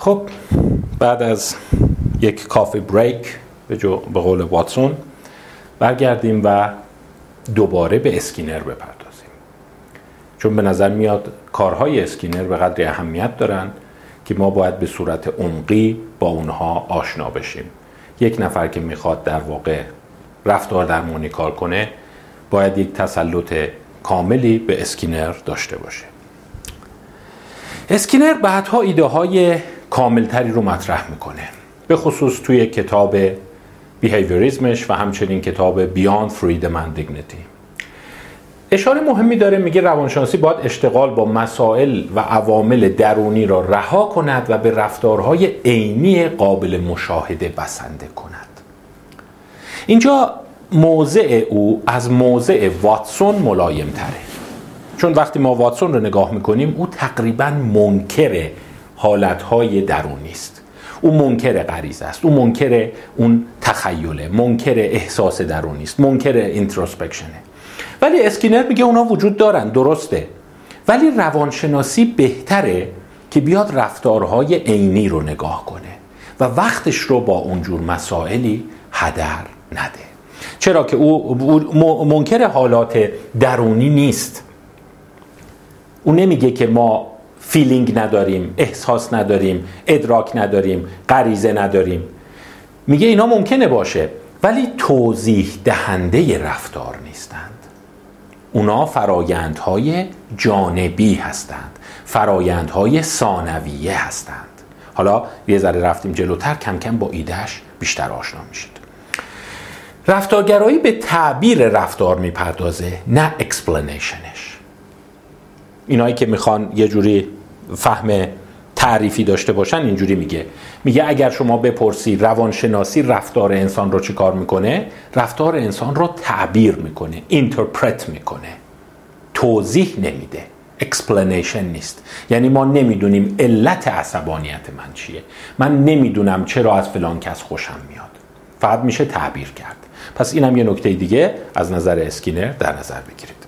خب بعد از یک coffee break به, به قول واتسون برگردیم و دوباره به اسکینر بپردازیم. چون به نظر میاد کارهای اسکینر به قدر اهمیت دارن که ما باید به صورت عمقی با اونها آشنا بشیم. یک نفر که می‌خواد در واقع رفتار درمانی کار کنه باید یک تسلط کاملی به اسکینر داشته باشه. اسکینر بعدها ایده های کاملتری رو مطرح می‌کنه. به خصوص توی کتاب بیهیوریزمش و همچنین کتاب بیاند فریدم and دیگنیتی اشاره مهمی داره میگه روانشناسی باید اشتغال با مسائل و عوامل درونی را رها کند و به رفتارهای عینی قابل مشاهده بسنده کند. اینجا موضع او از موضع واتسون ملایم تره چون وقتی ما واتسون رو نگاه می‌کنیم او تقریبا منکر حالتهای درونی است او منکر غریزه است. او منکر اون تخیله منکر احساس درونی است منکر introspection ه ولی اسکینر میگه اونا وجود دارن درسته. ولی روانشناسی بهتره که بیاد رفتارهای عینی رو نگاه کنه و وقتش رو با اونجور مسائلی هدر نده. چرا که او منکر حالات درونی نیست. او نمیگه که ما feeling نداریم احساس نداریم ادراک نداریم غریزه نداریم. میگه اینا ممکنه باشه ولی توضیح دهنده رفتار نیستند. اونا فرایندهای جانبی هستند فرایندهای ثانویه هستند. حالا یه ذره رفتیم جلوتر کم کم با ایدهش بیشتر آشنا میشید. رفتارگرایی به تعبیر رفتار می‌پردازه نه explanation ش اینایی که می‌خوان یه جوری فهم تعریفی داشته باشن اینجوری میگه. میگه اگر شما بپرسی روانشناسی رفتار انسان رو چی کار می‌کنه؟ رفتار انسان رو تعبیر می‌کنه interpret می‌کنه. توضیح نمیده. explanation نیست. یعنی ما نمی‌دونیم علت عصبانیت من چیه. من نمی‌دونم چرا از فلان کس خوشم میاد. فقط میشه تعبیر کرد. پس اینم یه نکته دیگه از نظر اسکینر در نظر بگیرید.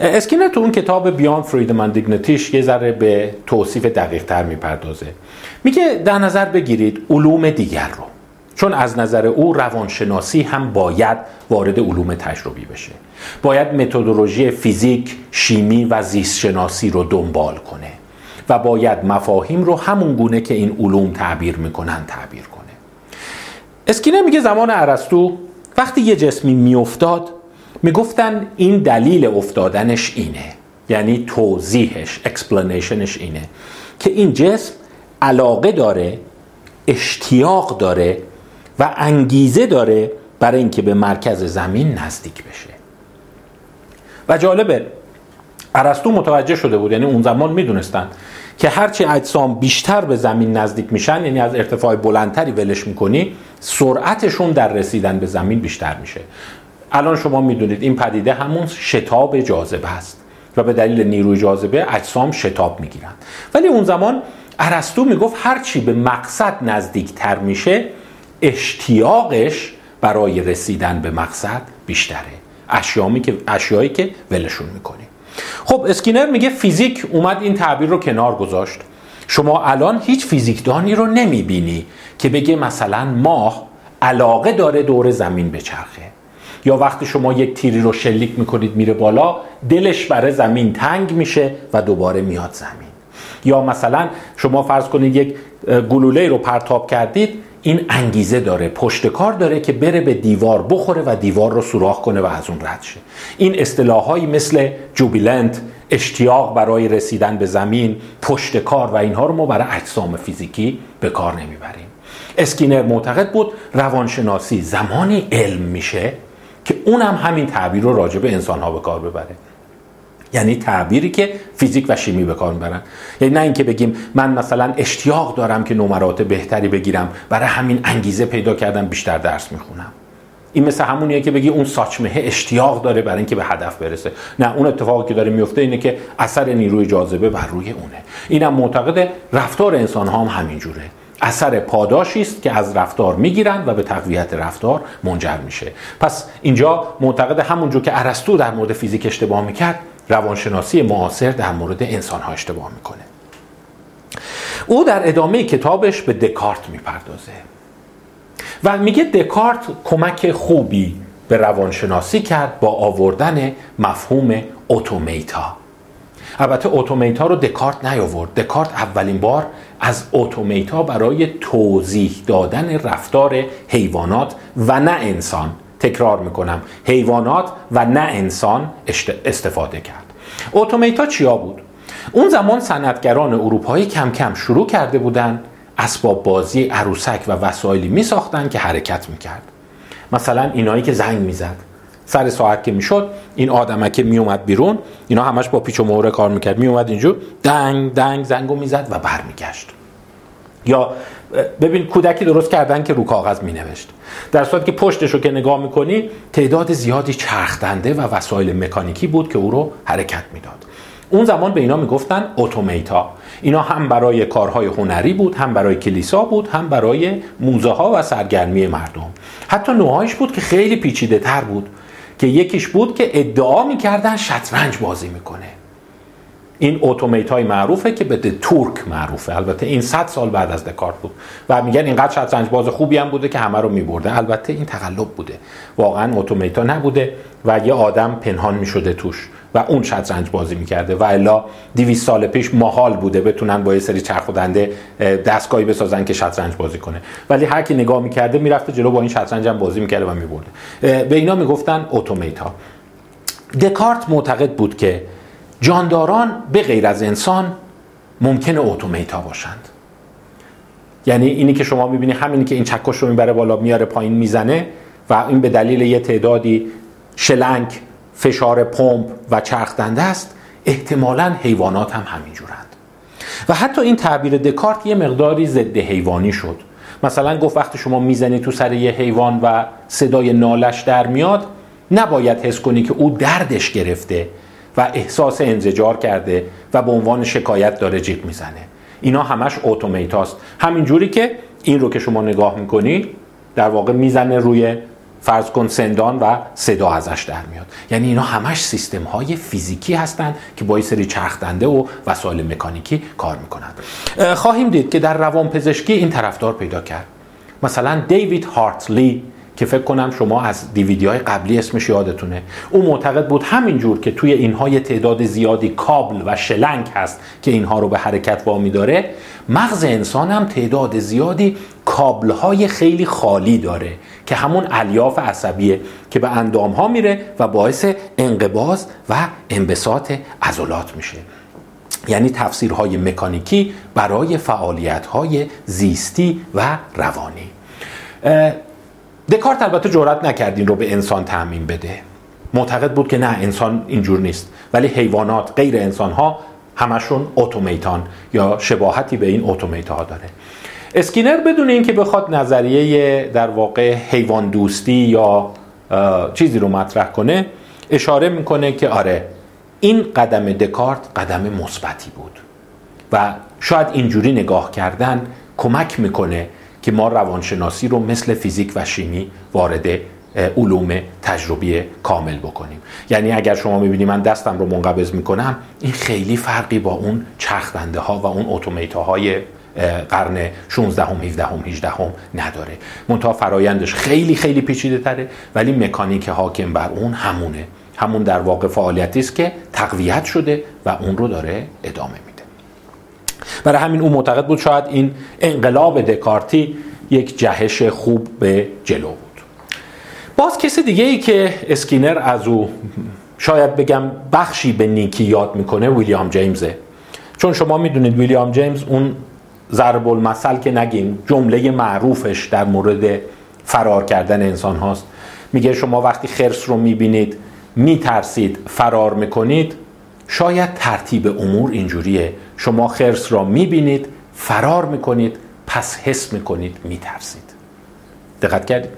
اسکینر تو اون کتاب Beyond Freedom and Dignity ش یه ذره به توصیف دقیق تر می‌پردازه. میگه در نظر بگیرید علوم دیگر رو. چون از نظر او روانشناسی هم باید وارد علوم تجربی بشه. باید متدولوژی فیزیک، شیمی و زیست شناسی رو دنبال کنه و باید مفاهیم رو همون گونه که این علوم تعبیر می‌کنن تعبیر کنه. اسکینر میگه زمان ارسطو وقتی یه جسمی میافتاد می‌گفتن این دلیل افتادنش اینه یعنی توضیحش explanation ش اینه که این جسم علاقه داره اشتیاق داره و انگیزه داره برای اینکه به مرکز زمین نزدیک بشه. و جالبه ارسطو متوجه شده بود یعنی اون زمان می‌دونستن که هرچی اجسام بیشتر به زمین نزدیک میشن یعنی از ارتفاع بلندتری ولش می‌کنی سرعتشون در رسیدن به زمین بیشتر میشه. الان شما می‌دونید این پدیده همون شتاب جاذبه است و به دلیل نیروی جاذبه اجسام شتاب می‌گیرن. ولی اون زمان ارسطو می‌گفت هرچی به مقصد نزدیکتر میشه اشتیاقش برای رسیدن به مقصد بیشتره. اشیایی که اشیایی که ولشون می‌کنی خب اسکینر میگه فیزیک اومد این تعبیر رو کنار گذاشت. شما الان هیچ فیزیکدانی رو نمی‌بینی که بگه مثلا ماه علاقه داره دور زمین بچرخه. یا وقتی شما یک تیری رو شلیک می‌کنید میره بالا دلش برای زمین تنگ میشه و دوباره میاد زمین. یا مثلا شما فرض کنید یک گلوله رو پرتاب کردید این انگیزه داره پشت کار داره که بره به دیوار بخوره و دیوار رو سوراخ کنه و از اون رد شه. این اصطلاحهایی مثل جوبیلنت اشتیاق برای رسیدن به زمین پشت کار و اینها رو ما برای اجسام فیزیکی به کار نمی‌بریم. اسکینر معتقد بود روانشناسی زمانی علم میشه. که اونم همین تعبیر رو راجع به انسان ها به کار ببره. یعنی تعبیری که فیزیک و شیمی به کار می‌برن. یعنی نه اینکه بگیم من مثلا اشتیاق دارم که نمرات بهتری بگیرم برای همین انگیزه پیدا کردم بیشتر درس می‌خونم. این مثل همونیه که بگی اون ساچمه اشتیاق داره برای اینکه به هدف برسه. نه اون اتفاقی که داره میفته اینه که اثر نیروی جاذبه بر روی اونه. اینم معتقد رفتار انسان ها هم همینجوره. اثر پاداشی است که از رفتار می‌گیرند و به تقویت رفتار منجر میشه. پس اینجا معتقد همونجور که ارسطو در مورد فیزیک اشتباه می‌کرد روانشناسی معاصر در مورد انسان ها اشتباه می‌کنه. او در ادامه کتابش به دکارت می‌پردازه و میگه دکارت کمک خوبی به روانشناسی کرد با آوردن مفهوم اتومیتا. البته اتومیتا رو دکارت نیاورد. دکارت اولین بار از اتومیتا برای توضیح دادن رفتار حیوانات و نه انسان. تکرار می‌کنم حیوانات و نه انسان استفاده کرد. اتومیتا چیا بود؟ اون زمان صنعتگران اروپایی کم کم شروع کرده بودند اسباب بازی عروسک و وسایلی می ساختن که حرکت می‌کرد. مثلا اینایی که زنگ می‌زد. سر ساعت که می‌شد این آدمک می اومد بیرون اینا همش با پیچ و مهره کار می‌کرد. می اومد اینجور دنگ دنگ زنگو می‌زد و برمیگشت. یا ببین کودکی درست کردن که رو کاغذ می نوشت در صورت که پشتش رو که نگاه می‌کنی تعداد زیادی چرخدنده و وسایل مکانیکی بود که او رو حرکت می‌داد. اون زمان به اینا می‌گفتن اتومیتا اینا هم برای کارهای هنری بود هم برای کلیسا بود هم برای موزه ها و سرگرمی مردم. حتی نوعایش بود که خیلی پیچیده تر بود. که یکیش بود که ادعا می‌کردن شطرنج بازی می‌کنه. این اتومیت های معروفه که به تورک معروفه. البته این 100 سال بعد از دکارت بود. و میگن اینقدر شطرنج باز خوبی هم بوده که همه رو میبرده. البته این تقلب بوده. واقعا اتومیتا نبوده و یه آدم پنهان می‌شده توش و اون شطرنج بازی می‌کرده. و الا 200 سال پیش محال بوده. بتونن با یه سری چرخودنده دستگاهی بسازن که شطرنج بازی کنه. ولی هر کی نگاه می‌کرده می‌رفته جلو با این شطرنج هم بازی می‌کرده و میبرده. به اینا می‌گفتن اتومیتا دکارت معتقد بود که جانداران به غیر از انسان ممکنه اتومیتا باشند. یعنی اینی که شما می‌بینی همینی که این چکش رو می‌بره بالا میاره پایین می‌زنه و این به دلیل یه تعدادی شلنگ فشار پمپ و چرخدنده است احتمالا حیوانات هم همینجورند. و حتی این تعبیر دکارت یه مقداری ضد حیوانی شد. مثلا گفت وقتی شما می‌زنی تو سر یه حیوان و صدای نالش در میاد نباید حس کنی که او دردش گرفته و احساس انزجار کرده و به عنوان شکایت داره جیغ می‌زنه. اینا همش اتومیتاست همین جوری که این رو که شما نگاه می‌کنی در واقع می‌زنه روی فرض کن سندان و صدا ازش در میاد. یعنی اینا همش سیستم های فیزیکی هستند که با سری چرخدنده و وسایل مکانیکی کار می‌کنند خواهیم دید که در روان پزشکی این طرفدار پیدا کرد. مثلا دیوید هارتلی که فکر کنم شما از دیویدی های قبلی اسمش یادتونه. او معتقد بود همینجور که توی اینها تعداد زیادی کابل و شلنگ هست که اینها رو به حرکت وامی داره مغز انسان هم تعداد زیادی کابل های خیلی خالی داره که همون الیاف عصبیه که به اندام ها میره و باعث انقباز و انبساط عضلات میشه. یعنی تفسیرهای مکانیکی برای فعالیت های زیستی و روانی. دکارت البته جرات نکرد این رو به انسان تعمین بده. معتقد بود که نه انسان اینجور نیست. ولی حیوانات غیر انسان ها همشون اتومیتان یا شباهتی به این اتومیت ها داره. اسکینر بدون اینکه بخواد نظریه در واقع حیوان دوستی یا چیزی رو مطرح کنه اشاره می‌کنه که آره این قدم دکارت قدم مثبتی بود و شاید اینجوری نگاه کردن کمک می‌کنه که ما روانشناسی رو مثل فیزیک و شیمی وارد علوم تجربی کامل بکنیم. یعنی اگر شما می‌بینی من دستم رو منقبض می‌کنم این خیلی فرقی با اون چرخدنده ها و اون اتومیتا های قرن 16 هم 17 هم 18 هم نداره. منتها فرایندش خیلی خیلی پیچیده تره ولی مکانیک حاکم بر اون همونه. همون در واقع فعالیتی است که تقویت شده و اون رو داره ادامه برای همین اون معتقد بود شاید این انقلاب دکارتی یک جهش خوب به جلو بود. باز کسی دیگه ای که اسکینر از او شاید بگم بخشی به نیکی یاد می‌کنه ویلیام جیمزه چون شما می‌دونید ویلیام جیمز اون ضرب المثل که نگیم جمله معروفش در مورد فرار کردن انسان هاست. میگه شما وقتی خرس رو می‌بینید میترسید فرار می‌کنید شاید ترتیب امور اینجوریه. شما خرس را می‌بینید فرار می‌کنید پس حس می‌کنید میترسید. دقت کردید؟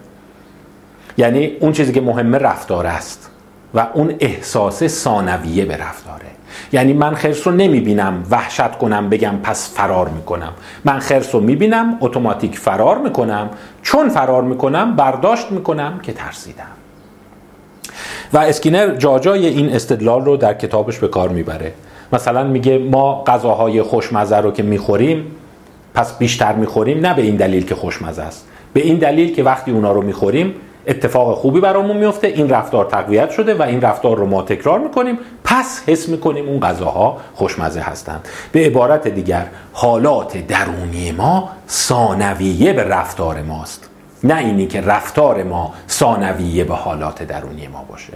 یعنی اون چیزی که مهمه رفتار است و اون احساس ثانویه به رفتاره. یعنی من خرس رو نمی‌بینم وحشت کنم بگم پس فرار می‌کنم. من خرس رو می‌بینم اتوماتیک فرار می‌کنم. چون فرار می‌کنم برداشت می‌کنم که ترسیدم. و اسکینر جاجای این استدلال رو در کتابش به کار می‌بره. مثلا میگه ما غذاهای خوشمزه رو که می‌خوریم پس بیشتر می‌خوریم نه به این دلیل که خوشمزه است. به این دلیل که وقتی اونا رو می‌خوریم اتفاق خوبی برامون میفته این رفتار تقویت شده و این رفتار رو ما تکرار می‌کنیم پس حس می‌کنیم اون غذاها خوشمزه هستند. به عبارت دیگر حالات درونی ما ثانویه به رفتار ماست. نه اینی که رفتار ما ثانویه به حالات درونی ما باشه.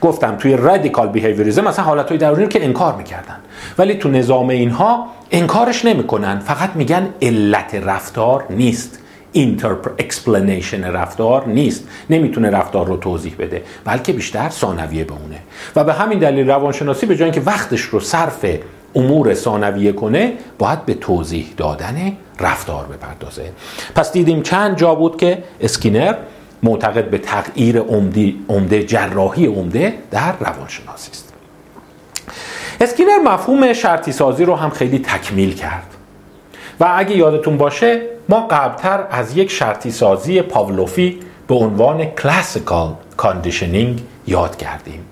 گفتم توی radical behaviorism مثلا حالتهای درونی رو که انکار می‌کردن. ولی تو نظام اینها انکارش نمی‌کنن. فقط میگن علت رفتار نیست. interpre explanation رفتار نیست. نمی‌تونه رفتار رو توضیح بده. بلکه بیشتر ثانویه اونه. و به همین دلیل روانشناسی به جای اینکه وقتش رو صرف امور ثانویه کنه باید به توضیح دادن رفتار بپردازه. پس دیدیم چند جا بود که اسکینر معتقد به تغییر عمده جراحی عمده در روانشناسی است. اسکینر مفهوم شرطی سازی رو هم خیلی تکمیل کرد. و اگه یادتون باشه ما قبلتر از یک شرطی سازی پاولوفی به عنوان classical conditioning یاد کردیم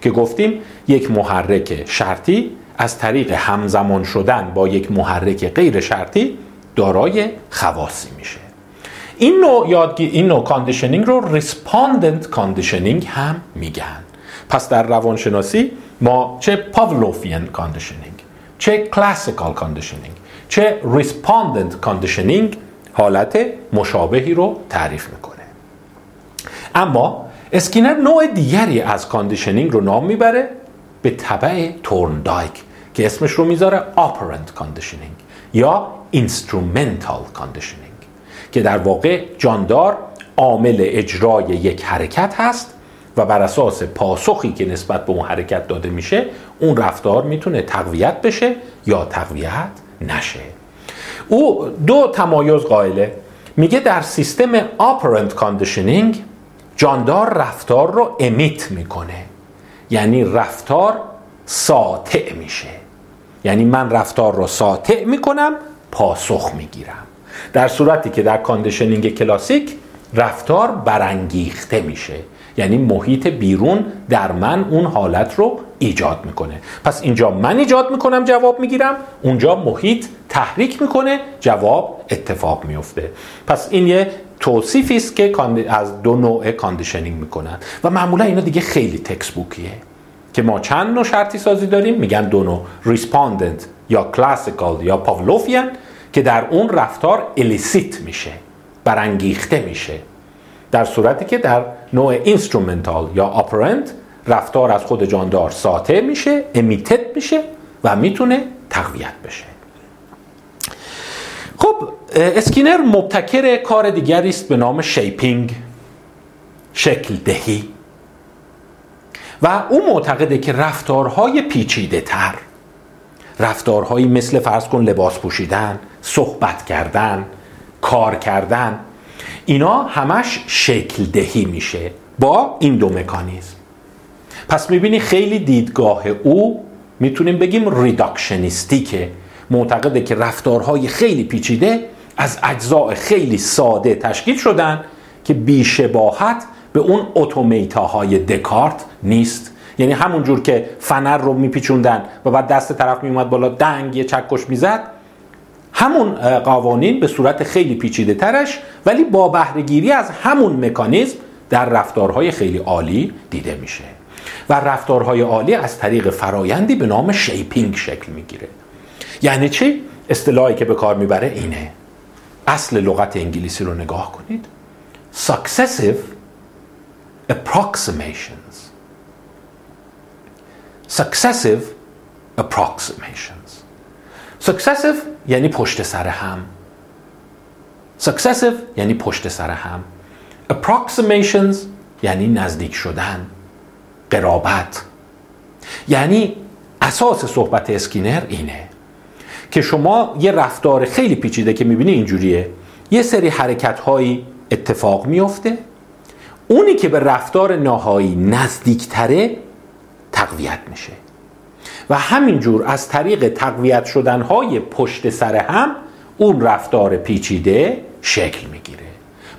که گفتیم یک محرک شرطی از طریق همزمان شدن با یک محرک غیر شرطی دارای خواصی میشه. این نوع یادگی این نوع conditioning رو respondent conditioning هم میگن. پس در روانشناسی ما چه Pavlovian conditioning چه classical conditioning چه respondent conditioning حالت مشابهی رو تعریف می‌کنه. اما اسکینر نوع دیگری از conditioning رو نام می‌بره به طبع تورندایک. که اسمش رو می‌ذاره operant conditioning یا instrumental conditioning که در واقع جاندار عامل اجرای یک حرکت هست و بر اساس پاسخی که نسبت به اون حرکت داده میشه اون رفتار می‌تونه تقویت بشه یا تقویت نشه. او دو تمایز قائله. میگه در سیستم operant conditioning جاندار رفتار رو emit می‌کنه یعنی رفتار ساطع میشه. یعنی من رفتار رو ساطع می‌کنم پاسخ می‌گیرم. در صورتی که در conditioning کلاسیک رفتار برانگیخته میشه. یعنی محیط بیرون در من اون حالت رو ایجاد می‌کنه. پس اینجا من ایجاد می‌کنم جواب می‌گیرم. اونجا محیط تحریک می‌کنه جواب اتفاق میفته پس این یه توصیفی است که از دو نوع conditioning می‌کنن. و معمولا اینا دیگه خیلی textbook یه که ما چند نوع شرطی سازی داریم؟ میگن دو نوع. respondent یا classical یا Pavlovian که در اون رفتار elicit میشه برانگیخته میشه. در صورتی که در نوع instrumental یا operant رفتار از خود جاندار ساطع میشه امیتت میشه و می‌تونه تقویت بشه. خب اسکینر مبتکر کار دیگری است به نام شیپینگ شکل دهی. و او معتقده که رفتارهای پیچیده تر رفتارهایی مثل فرض کن لباس پوشیدن صحبت کردن کار کردن اینا همش شکل دهی میشه با این دو مکانیزم. پس می‌بینی خیلی دیدگاه او می‌تونیم بگیم ریداکشنیستیکه. معتقده که رفتارهای خیلی پیچیده از اجزاء خیلی ساده تشکیل شدن که بیشباهت به اون اتومیتاهای دکارت نیست. یعنی همون جور که فنر رو میپیچوندن و بعد دست طرف میومد بالا دنگ یه چکش می‌زد. همون قوانین به صورت خیلی پیچیده ترش ولی با بهرهگیری از همون مکانیزم در رفتارهای خیلی عالی دیده میشه. و رفتارهای عالی از طریق فرایندی به نام شیپینگ شکل می‌گیره. یعنی چی؟ اصطلاحی که به کار می‌بره اینه. اصل لغت انگلیسی رو نگاه کنید. Successive approximations. Successive approximations. Successive یعنی پشت سر هم. Successive یعنی پشت سر هم. Approximations یعنی نزدیک شدن. قرابت. یعنی اساس صحبت اسکینر اینه که شما یه رفتار خیلی پیچیده که می‌بینی اینجوریه. یه سری حرکت هایی اتفاق میفته اونی که به رفتار نهایی نزدیکتره تقویت میشه. و همینجور از طریق تقویت شدنهای پشت سر هم اون رفتار پیچیده شکل می‌گیره.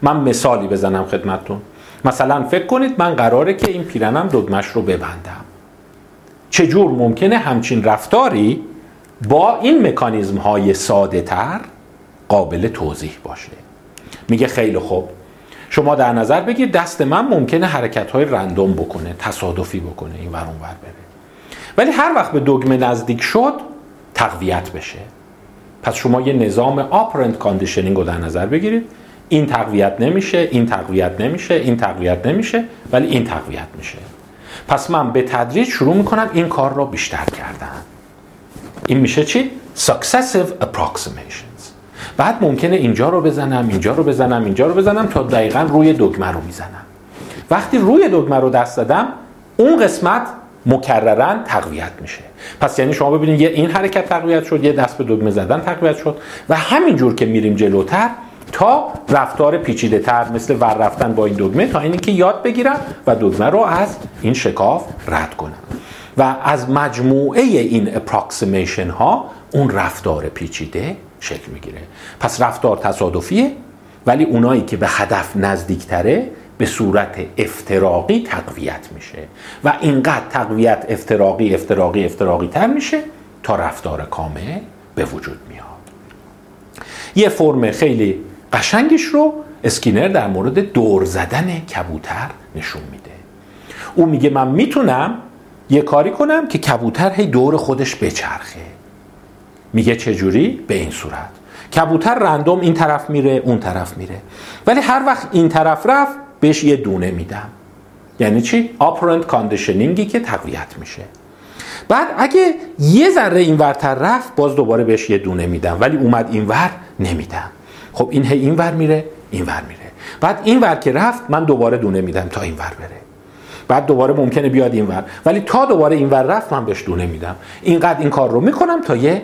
من مثالی بزنم خدمتتون. مثلا فکر کنید من قراره که این پیرنم دگمش رو ببندم. چجور ممکنه همچین رفتاری با این مکانیزم های ساده تر قابل توضیح باشه؟ میگه خیلی خوب. شما در نظر بگیر دست من ممکنه حرکت های random بکنه تصادفی بکنه این ور ور بره. ولی هر وقت به دگمه نزدیک شد تقویت بشه. پس شما یه نظام operant conditioning رو در نظر بگیرید. این تقویت نمیشه این تقویت نمیشه این تقویت نمیشه ولی این تقویت میشه. پس من به تدریج شروع می‌کنم این کار رو بیشتر کردن. این میشه چی؟ Successive approximations بعد ممکنه اینجا رو بزنم اینجا رو بزنم اینجا رو بزنم تا دقیقا روی دگمه رو می‌زنم. وقتی روی دگمه رو دست دادم اون قسمت مکررن تقویت میشه. پس یعنی شما ببینید یه این حرکت تقویت شد یه دست به دگمه زدن تقویت شد و همینجور که میریم جلوتر تا رفتار پیچیده تر مثل ور رفتن با این دگمه تا اینی که یاد بگیرم و دگمه رو از این شکاف رد کنم. و از مجموعه این approximation ها اون رفتار پیچیده شکل می‌گیره. پس رفتار تصادفیه ولی اونایی که به هدف نزدیکتره به صورت افتراقی تقویت میشه. و اینقدر تقویت افتراقی افتراقی افتراقی تر میشه تا رفتار کامل به وجود میاد. یه فرم خیلی قشنگش رو اسکینر در مورد دور زدن کبوتر نشون میده. او میگه من می‌تونم یه کاری کنم که کبوتر هی دور خودش بچرخه. میگه چجوری؟ به این صورت. کبوتر random این طرف میره اون طرف میره. ولی هر وقت این طرف رفت بهش یه دونه میدم. یعنی چی؟ operant conditioning ی که تقویت میشه. بعد اگه یه ذره این ورتر رفت باز دوباره بهش یه دونه میدم. ولی اومد این ور نمیدم. خب این هی این ور میره این ور میره. بعد این ور که رفت من دوباره دونه میدم تا این ور بره. بعد دوباره ممکنه بیاد این ور. ولی تا دوباره این ور رفت من بهش دونه میدم. اینقدر این کار رو می‌کنم تا یه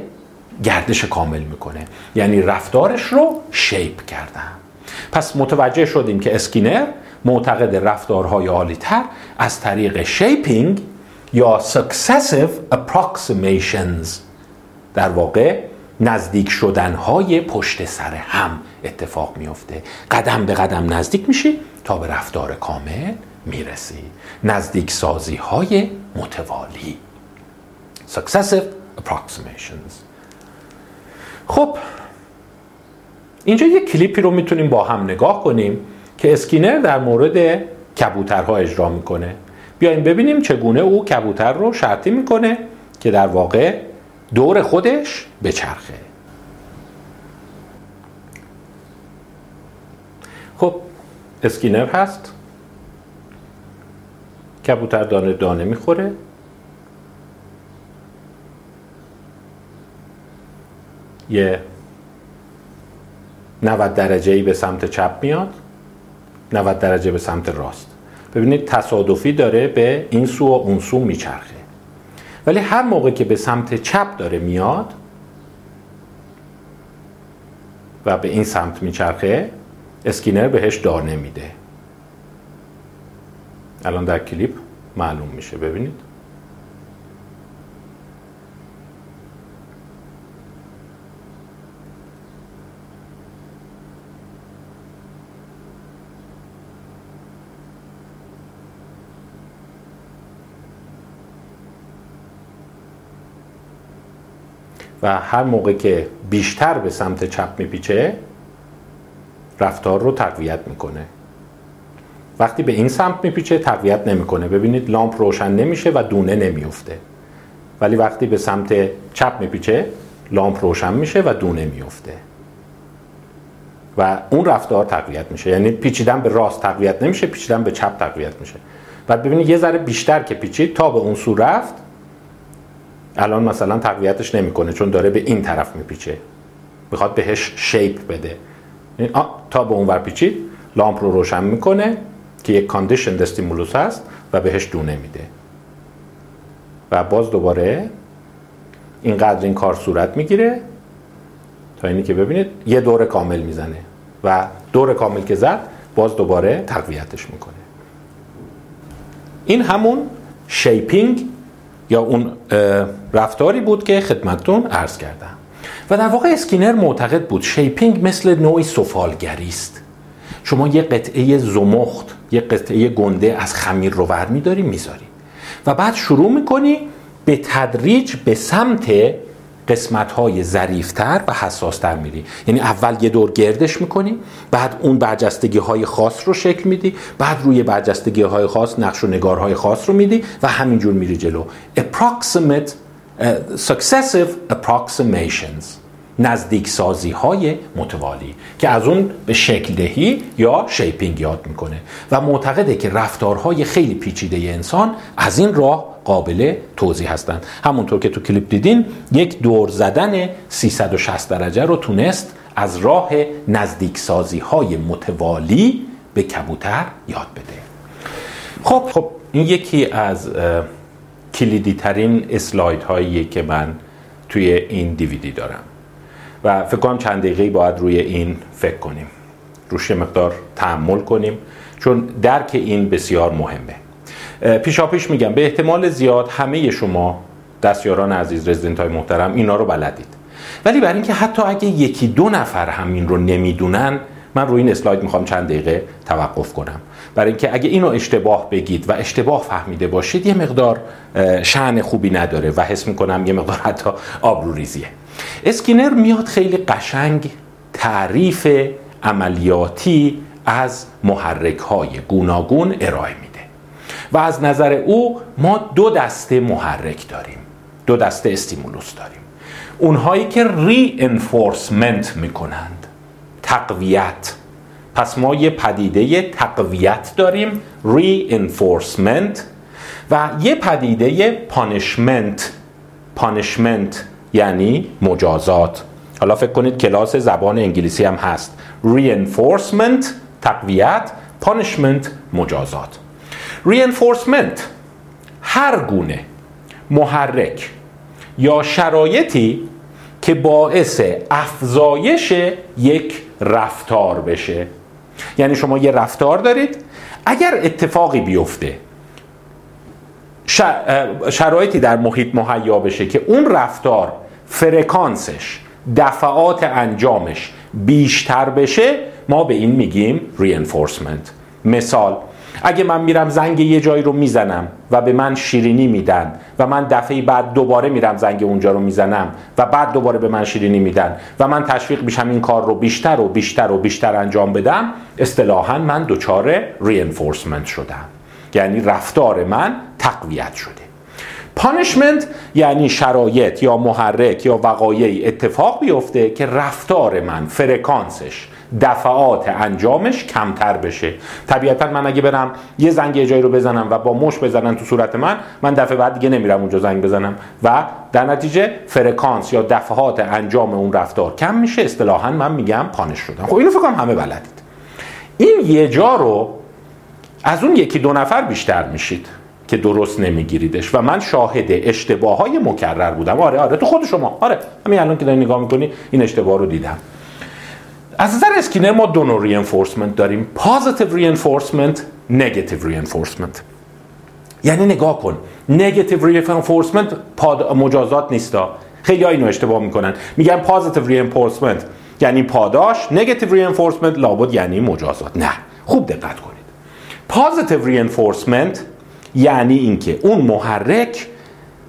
گردش کامل می‌کنه. یعنی رفتارش رو shape کردم پس متوجه شدیم که اسکینر معتقد رفتارهای عالیتر از طریق shaping یا successive approximations در واقع نزدیک شدن های پشت سر هم اتفاق میفته قدم به قدم نزدیک میشی تا به رفتار کامل می‌رسی. نزدیک سازی های متوالی. Successive approximations. خب اینجا یه کلیپی رو می‌تونیم با هم نگاه کنیم که اسکینر در مورد کبوترها اجرا می‌کنه. بیایم ببینیم چگونه او کبوتر رو شرطی می‌کنه که در واقع دور خودش بچرخه. خب اسکینر هست. کبوتر دانه دانه می‌خوره. یه 90 درجه ای به سمت چپ میاد 90 درجه به سمت راست. ببینید تصادفی داره به این سو و اون سو میچرخه. ولی هر موقع که به سمت چپ داره میاد و به این سمت میچرخه اسکینر بهش دانه میده. الان در کلیپ معلوم میشه. ببینید. و هر موقع که بیشتر به سمت چپ میپیچه رفتار رو تقویت می‌کنه. وقتی به این سمت میپیچه تقویت نمی‌کنه. ببینید لامپ روشن نمیشه و دونه نمیفته ولی وقتی به سمت چپ میپیچه لامپ روشن میشه و دونه میفته و اون رفتار تقویت میشه. یعنی پیچیدن به راست تقویت نمیشه پیچیدن به چپ تقویت میشه. بعد ببینید یه ذره بیشتر که پیچید تا به اون سو رفت الان مثلا تقویتش نمی‌کنه چون داره به این طرف میپیچه. می‌خواد بهش شیپ بده. تا به اون ور پیچید لامپ رو روشن می‌کنه که یک کاندیشن دستیمولوس هست و بهش دونه میده. و باز دوباره اینقدر این کار صورت می‌گیره تا اینی که ببینید یه دور کامل می‌زنه و دور کامل که زد باز دوباره تقویتش می‌کنه. این همون shaping یا اون رفتاری بود که خدمتتون عرض کردم. و در واقع اسکینر معتقد بود shaping مثل نوعی سفالگری است شما یه قطعه زمخت یه قطعه گنده از خمیر رو ور میداری می‌ذاری. و بعد شروع می‌کنی به تدریج به سمت قسمت های ظریفتر و حساستر میری. یعنی اول یه دور گردش می‌کنی بعد اون برجستگی های خاص رو شکل میدی بعد روی برجستگی های خاص نقش و نگارهای خاص رو میدی و همینجور میری جلو. Approximate uh, successive approximations نزدیک سازی های متوالی که از اون به شکل دهی یا شیپینگ یاد می‌کنه. و معتقده که رفتارهای خیلی پیچیده انسان از این راه قابل توضیح هستند. همونطور که تو کلیپ دیدین یک دور زدن 360 درجه رو تونست از راه نزدیک سازی های متوالی به کبوتر یاد بده. خب خب این یکی از کلیدی ترین اسلاید هایی که من توی این دیویدی دارم. و فکر کنم چند دقیقه باید روی این فکر کنیم. روش مقدار تحمل کنیم چون درک این بسیار مهمه. پیشا پیش میگم به احتمال زیاد همه شما دستیاران عزیز رزیدنت های محترم اینا رو بلدید. ولی برای اینکه حتی اگه یکی دو نفر همین رو نمی‌دونن من روی این اسلاید می‌خوام چند دقیقه توقف کنم. برای اینکه اگه اینو اشتباه بگید و اشتباه فهمیده باشید یه مقدار شعن خوبی نداره و حس می‌کنم یه مقدار حتی آبروریزیه. اسکینر میاد خیلی قشنگ تعریف عملیاتی از محرک های گوناگون ارائه میده. و از نظر او ما دو دسته محرک داریم. دو دسته stimulus داریم. اونهایی که reinforcement می‌کنند. تقویت. پس ما یه پدیده تقویت داریم reinforcement و یه پدیده punishment punishment یعنی مجازات. حالا فکر کنید کلاس زبان انگلیسی هم هست. reinforcement تقویت punishment مجازات. Reinforcement. هر گونه محرک یا شرایطی که باعث افزایش یک رفتار بشه. یعنی شما یه رفتار دارید. اگر اتفاقی بیفته شرایطی در محیط مهیا بشه که اون رفتار فرکانسش دفعات انجامش بیشتر بشه ما به این میگیم reinforcement. مثال اگه من میرم زنگ یه جایی رو می‌زنم و به من شیرینی میدن و من دفعه بعد دوباره میرم زنگ اونجا رو می‌زنم و بعد دوباره به من شیرینی میدن و من تشویق میشم این کار رو بیشتر و بیشتر و بیشتر انجام بدم اصطلاحا من دچار reinforcement شدم. یعنی رفتار من تقویت شده. پانشمنت یعنی شرایط یا محرک یا وقایعی اتفاق بیفته که رفتار من فرکانسش دفعات انجامش کمتر بشه. طبیعتا من اگه برم یه زنگ یه جایی رو بزنم و با مش بزنن تو صورت من من دفعه بعد دیگه نمیرم اونجا زنگ بزنم. و در نتیجه فرکانس یا دفعات انجام اون رفتار کم میشه. اصطلاحا من میگم پانش شدم خب اینو فکر همه بلدید. این یه جا رو از اون یکی دو نفر بیشتر میشید که درست نمیگیریدش. و من شاهد اشتباه های مکرر بودم. آره آره تو خود شما. آره همین الان که داری نگاه می‌کنی این اشتباه رو دیدم. از نظر اسکینر ما دو نوع reinforcement داریم. positive reinforcement negative reinforcement یعنی نگاه کن. negative reinforcement مجازات نیستا. خیلی ها اینو اشتباه می‌کنن. میگن positive reinforcement یعنی پاداش negative reinforcement لابد یعنی مجازات. نه. خوب دقت کنید. positive reinforcement یعنی اینکه اون محرک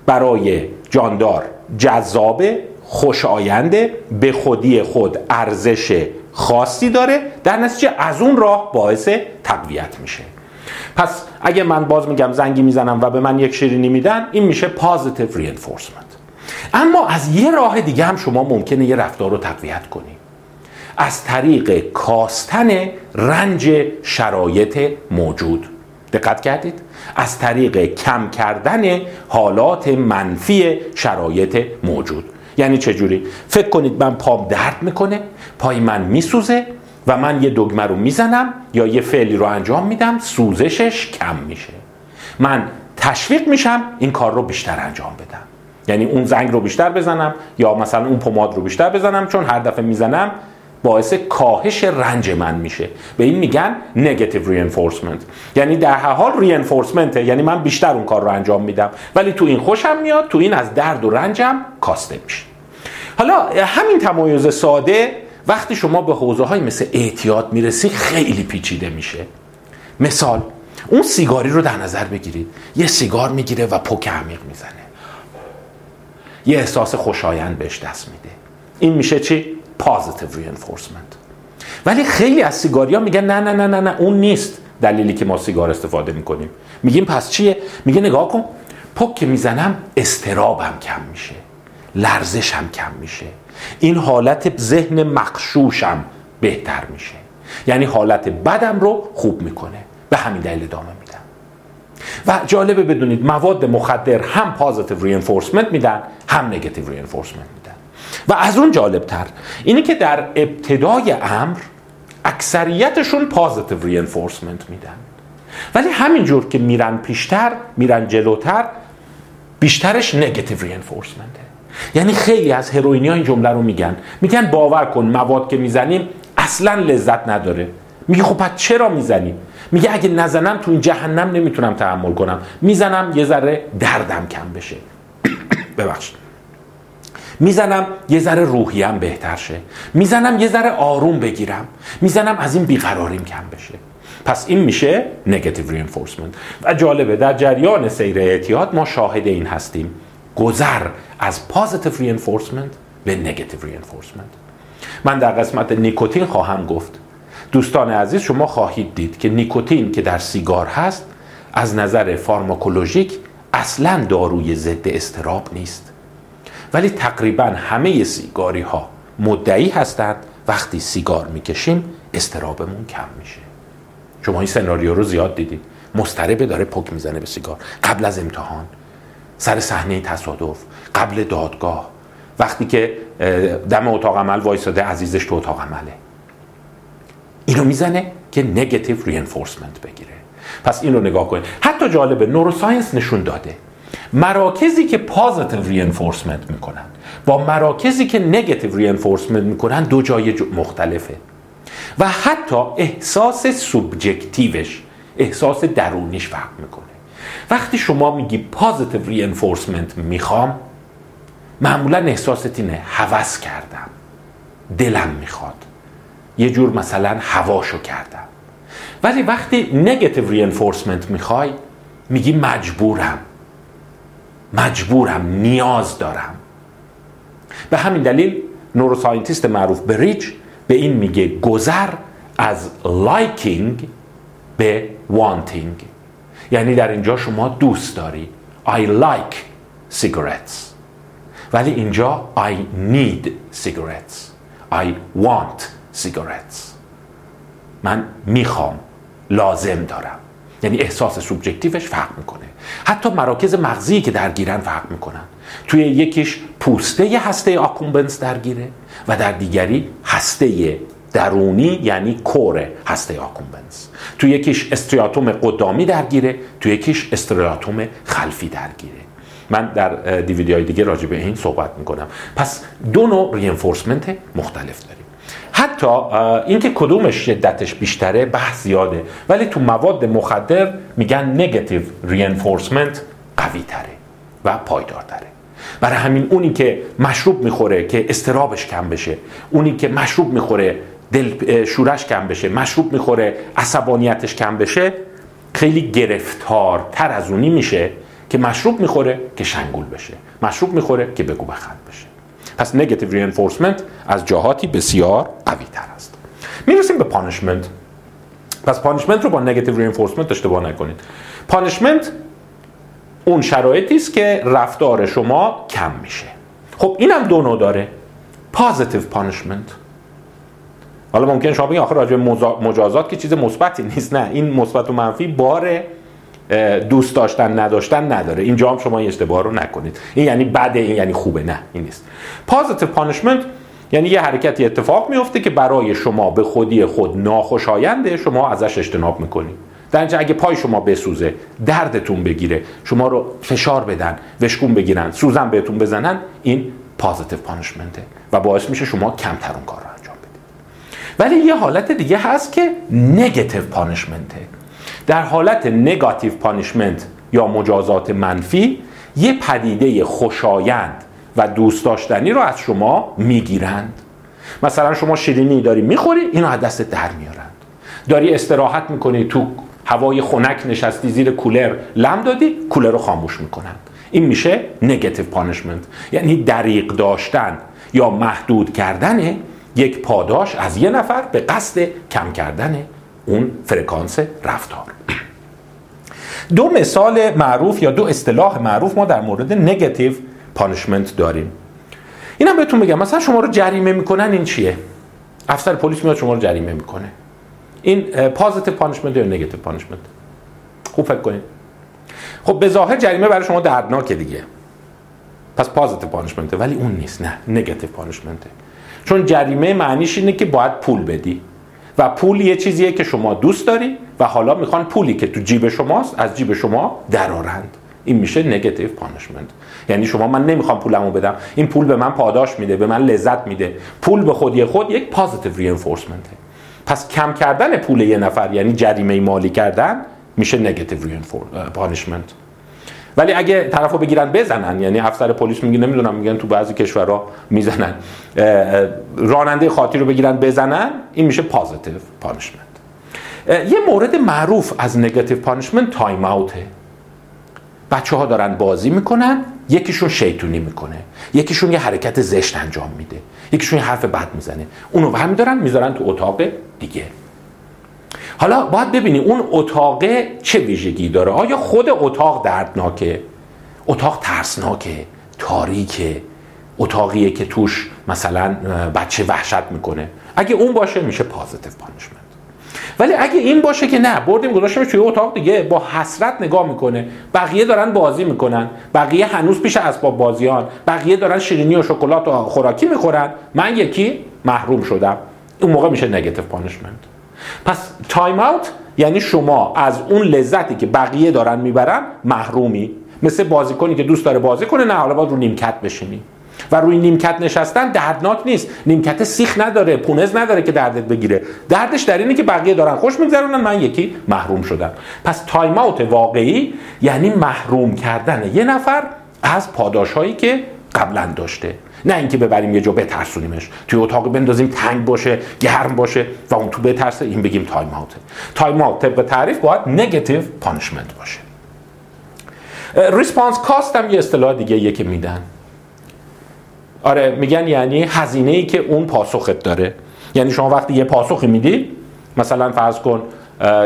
برای جاندار جذابه خوشاینده به خودی خود ارزش خاصی داره در نتیجه از اون راه باعث تقویت میشه. پس اگه من باز میگم زنگی می‌زنم و به من یک شیرینی میدن این میشه پازیتیو رینفورسمنت اما از یه راه دیگه هم شما ممکنه یه رفتار رو تقویت کنی. از طریق کاستن رنج شرایط موجود. دقت کردید؟ از طریق کم کردن حالات منفی شرایط موجود. یعنی چه جوری؟ فکر کنید من پام درد می‌کنه پای من میسوزه و من یه دگمه رو می‌زنم یا یه فعلی رو انجام میدم سوزشش کم میشه. من تشویق میشم این کار رو بیشتر انجام بدم. یعنی اون زنگ رو بیشتر بزنم یا مثلا اون پماد رو بیشتر بزنم چون هر دفعه می‌زنم باعث کاهش رنج من میشه. به این میگن نگاتیو رینفورسمنت یعنی در هر حال رینفورسمنت یعنی من بیشتر اون کار رو انجام میدم. ولی تو این خوشم میاد تو این از درد و رنجم کاسته میشه. حالا همین تمایز ساده وقتی شما به حوزه های مثل اعتیاد می‌رسی خیلی پیچیده میشه. مثال اون سیگاری رو در نظر بگیرید. یه سیگار می‌گیره و پک عمیق می‌زنه. یه احساس خوشایند بهش دست میده. این میشه چی؟ Positive reinforcement. ولی خیلی از سیگاریا میگن نه نه نه نه نه اون نیست دلیلی که ما سیگار استفاده می‌کنیم. میگیم پس چیه؟ میگه نگاه کن پک می‌زنم استرابم کم میشه. لرزشم کم میشه. این حالت ذهن مخشوشم بهتر میشه. یعنی حالت بدم رو خوب می‌کنه. به همین دلیل ادامه میدم. و جالبه بدونید مواد مخدر هم پازیتیو رینفورسمنت میدن هم negative reinforcement میدن. و از اون جالبتر اینی که در ابتدای امر اکثریتشون positive reinforcement میدن. ولی همینجور که میرن پیشتر میرن جلوتر بیشترش negative reinforcement ه یعنی خیلی از هروئینی این جمله رو میگن. میگن باور کن مواد که می‌زنیم اصلا لذت نداره. میگه خب پس چرا می‌زنیم؟ میگه اگه نزنم تو این جهنم نمی‌تونم تحمل کنم. می‌زنم یه ذره دردم کم بشه. ببخشید. می‌زنم یه ذره روحیم بهتر شه. می‌زنم یه ذره آروم بگیرم. می‌زنم از این بیقراریم کم بشه. پس این میشه negative reinforcement و جالبه در جریان سیر اعتیاد ما شاهد این هستیم. گذر از positive reinforcement به negative reinforcement من در قسمت نیکوتین خواهم گفت. دوستان عزیز شما خواهید دید که نیکوتین که در سیگار هست از نظر فارماکولوژیک اصلا داروی ضد استراب نیست. ولی تقریبا همه سیگاری ها مدعی هستند وقتی سیگار می‌کشیم استرابمون کم میشه. شما این سناریو رو زیاد دیدید. مستربه داره پک می‌زنه به سیگار. قبل از امتحان. سر صحنه تصادف قبل دادگاه. وقتی که دم اتاق عمل وایساده عزیزش تو اتاق عمله. اینو می‌زنه که negative reinforcement بگیره. پس این رو نگاه کنید. حتی جالبه neuroscience نشون داده. مراکزی که positive reinforcement می‌کنن با مراکزی که negative reinforcement می‌کنن دو جای مختلفه. و حتی احساس subjective ش احساس درونیش فرق می‌کنه. وقتی شما میگی positive reinforcement می‌خوام معمولا احساست اینه هوس کردم. دلم می‌خواد. یه جور مثلا هواشو کردم. ولی وقتی negative reinforcement می‌خوای میگی مجبورم. مجبورم نیاز دارم. به همین دلیل neuroscientist معروف بریج به این میگه گذر از liking به wanting یعنی در اینجا شما دوست داری. I like cigarettes. ولی اینجا I need cigarettes. I want cigarettes. من می‌خوام لازم دارم. یعنی احساس سوبجکتیوش فرق می‌کنه. حتی مراکز مغزی که درگیرن فرق می‌کنن. توی یکیش پوسته هسته آکومبنس درگیره و در دیگری هسته درونی یعنی کور هسته آکومبنس توی یکیش استریاتوم قدامی درگیره توی یکیش استریاتوم خلفی درگیره. من در دیویدیو های دیگه راجع به این صحبت می‌کنم. پس دو نوع رینفورسمنت مختلف داریم. حتی اینکه کدومش شدتش بیشتره بحث زیاده ولی تو مواد مخدر میگن نگاتیو رینفورسمنت قوی تره و پایدارتره. برای همین اونی که مشروب می‌خوره که استرابش کم بشه اونی که مشروب می‌خوره دل شورش کم بشه مشروب می‌خوره عصبانیتش کم بشه خیلی گرفتارتر از اونی میشه که مشروب می‌خوره که شنگول بشه مشروب می‌خوره که بگو بخند بشه. پس negative reinforcement از جهاتی بسیار قوی تر است. می‌رسیم به punishment پس punishment رو با negative reinforcement اشتباه نکنید. punishment اون شرایطی است که رفتار شما کم میشه. خب اینم دو نوع داره. positive punishment حالا ممکن شما بگید آخر راجع مجازات که چیز مثبتی نیست نه. این مثبت و منفی بار دوست داشتن نداشتن نداره. اینجا هم شما این اشتباه رو نکنید. این یعنی بده این یعنی خوبه. نه این نیست. پازیتیو پانیشمنت یعنی یه حرکتی اتفاق میفته که برای شما به خودی خود ناخوشاینده شما ازش اجتناب می‌کنید در اینجا اگه پای شما بسوزه دردتون بگیره شما رو فشار بدن وشکون بگیرن سوزن بهتون بزنن این پازیتیو پانیشمنته و باعث میشه شما کمتر اون کار ولی یه حالت دیگه هست که نگاتیو پانیشمنته در حالت نگاتیو پانیشمنت یا مجازات منفی یه پدیده خوشایند و دوست داشتنی رو از شما می‌گیرند. مثلا شما شیرینی داری می‌خوری اینو از دست در میارند. داری استراحت می‌کنی تو هوای خنک نشستی زیر کولر لم دادی کولر رو خاموش می‌کنن این میشه negative punishment یعنی دریغ داشتن یا محدود کردن یک پاداش از یه نفر به قصد کم کردن اون فرکانس رفتار. دو مثال معروف یا دو اصطلاح معروف ما در مورد negative punishment داریم. اینم بهتون بگم مثلا شما رو جریمه می‌کنن این چیه؟ افسر پلیس میاد شما رو جریمه می‌کنه. این positive punishment یا negative punishment خوب فکر کنید. خب به ظاهر جریمه برای شما دردناکه دیگه. پس پازیتیو پانشمنته ولی اون نیست نه نگاتیو پانشمنته چون جریمه معنیش اینه که باید پول بدی. و پول یه چیزیه که شما دوست داری و حالا می‌خوان پولی که تو جیب شماست از جیب شما درارند این میشه نگاتیو پانشمنت یعنی شما من نمی‌خوام پولمو بدم. این پول به من پاداش میده به من لذت میده. پول به خودی خود یک پازیتیو رینفورسمنته پس کم کردن پول یه نفر یعنی جریمه مالی کردن میشه negative punishment ولی اگه طرفو بگیرن بزنن. یعنی افسر پلیس میگه نمی‌دونم میگن تو بعضی کشورها می‌زنن. راننده خاطی رو بگیرن بزنن این میشه positive punishment یه مورد معروف از negative punishment time out ه بچه ها دارن بازی می‌کنن یکیشون شیطونی می‌کنه. یکیشون یه حرکت زشت انجام میده. یکیشون یه حرف بد می‌زنه. اونو برمیدارن می‌ذارن تو اتاق دیگه. حالا باید ببینی اون اتاق چه ویژگی داره؟ آیا خود اتاق دردناکه؟ اتاق ترسناکه؟ تاریکه؟ اتاقیه که توش مثلا بچه وحشت می‌کنه. اگه اون باشه میشه پازیتیو پانیشمنت ولی اگه این باشه که نه بردیم گذاشتیم توی اتاق دیگه با حسرت نگاه می‌کنه. بقیه دارن بازی می‌کنن. بقیه هنوز پیش اسباب بازیان. بقیه دارن شیرینی و شکلات و خوراکی می‌خورن. من یکی محروم شدم. اون موقع میشه negative punishment پس time out یعنی شما از اون لذتی که بقیه دارن می‌برن محرومی. مثل بازیکنی که دوست داره بازی کنه نه حالا باید رو نیمکت بشینی. و روی نیمکت نشستن دردناک نیست. نیمکت سیخ نداره پونز نداره که دردت بگیره. دردش در اینه که بقیه دارن خوش میگذرونن من یکی محروم شدم. پس time out واقعی یعنی محروم کردن یه نفر از پاداش هایی که قبلا داشته. نه اینکه ببریم یه جا بترسونیمش. توی اتاق بندازیم تنگ باشه گرم باشه و اون تو بترسه. این بگیم time out time out طبق تعریف باید negative punishment باشه. response cost هم یه اصطلاح دیگه یکی میدن. آره میگن یعنی هزینه ای که اون پاسخت داره. یعنی شما وقتی یه پاسخی میدی مثلا فرض کن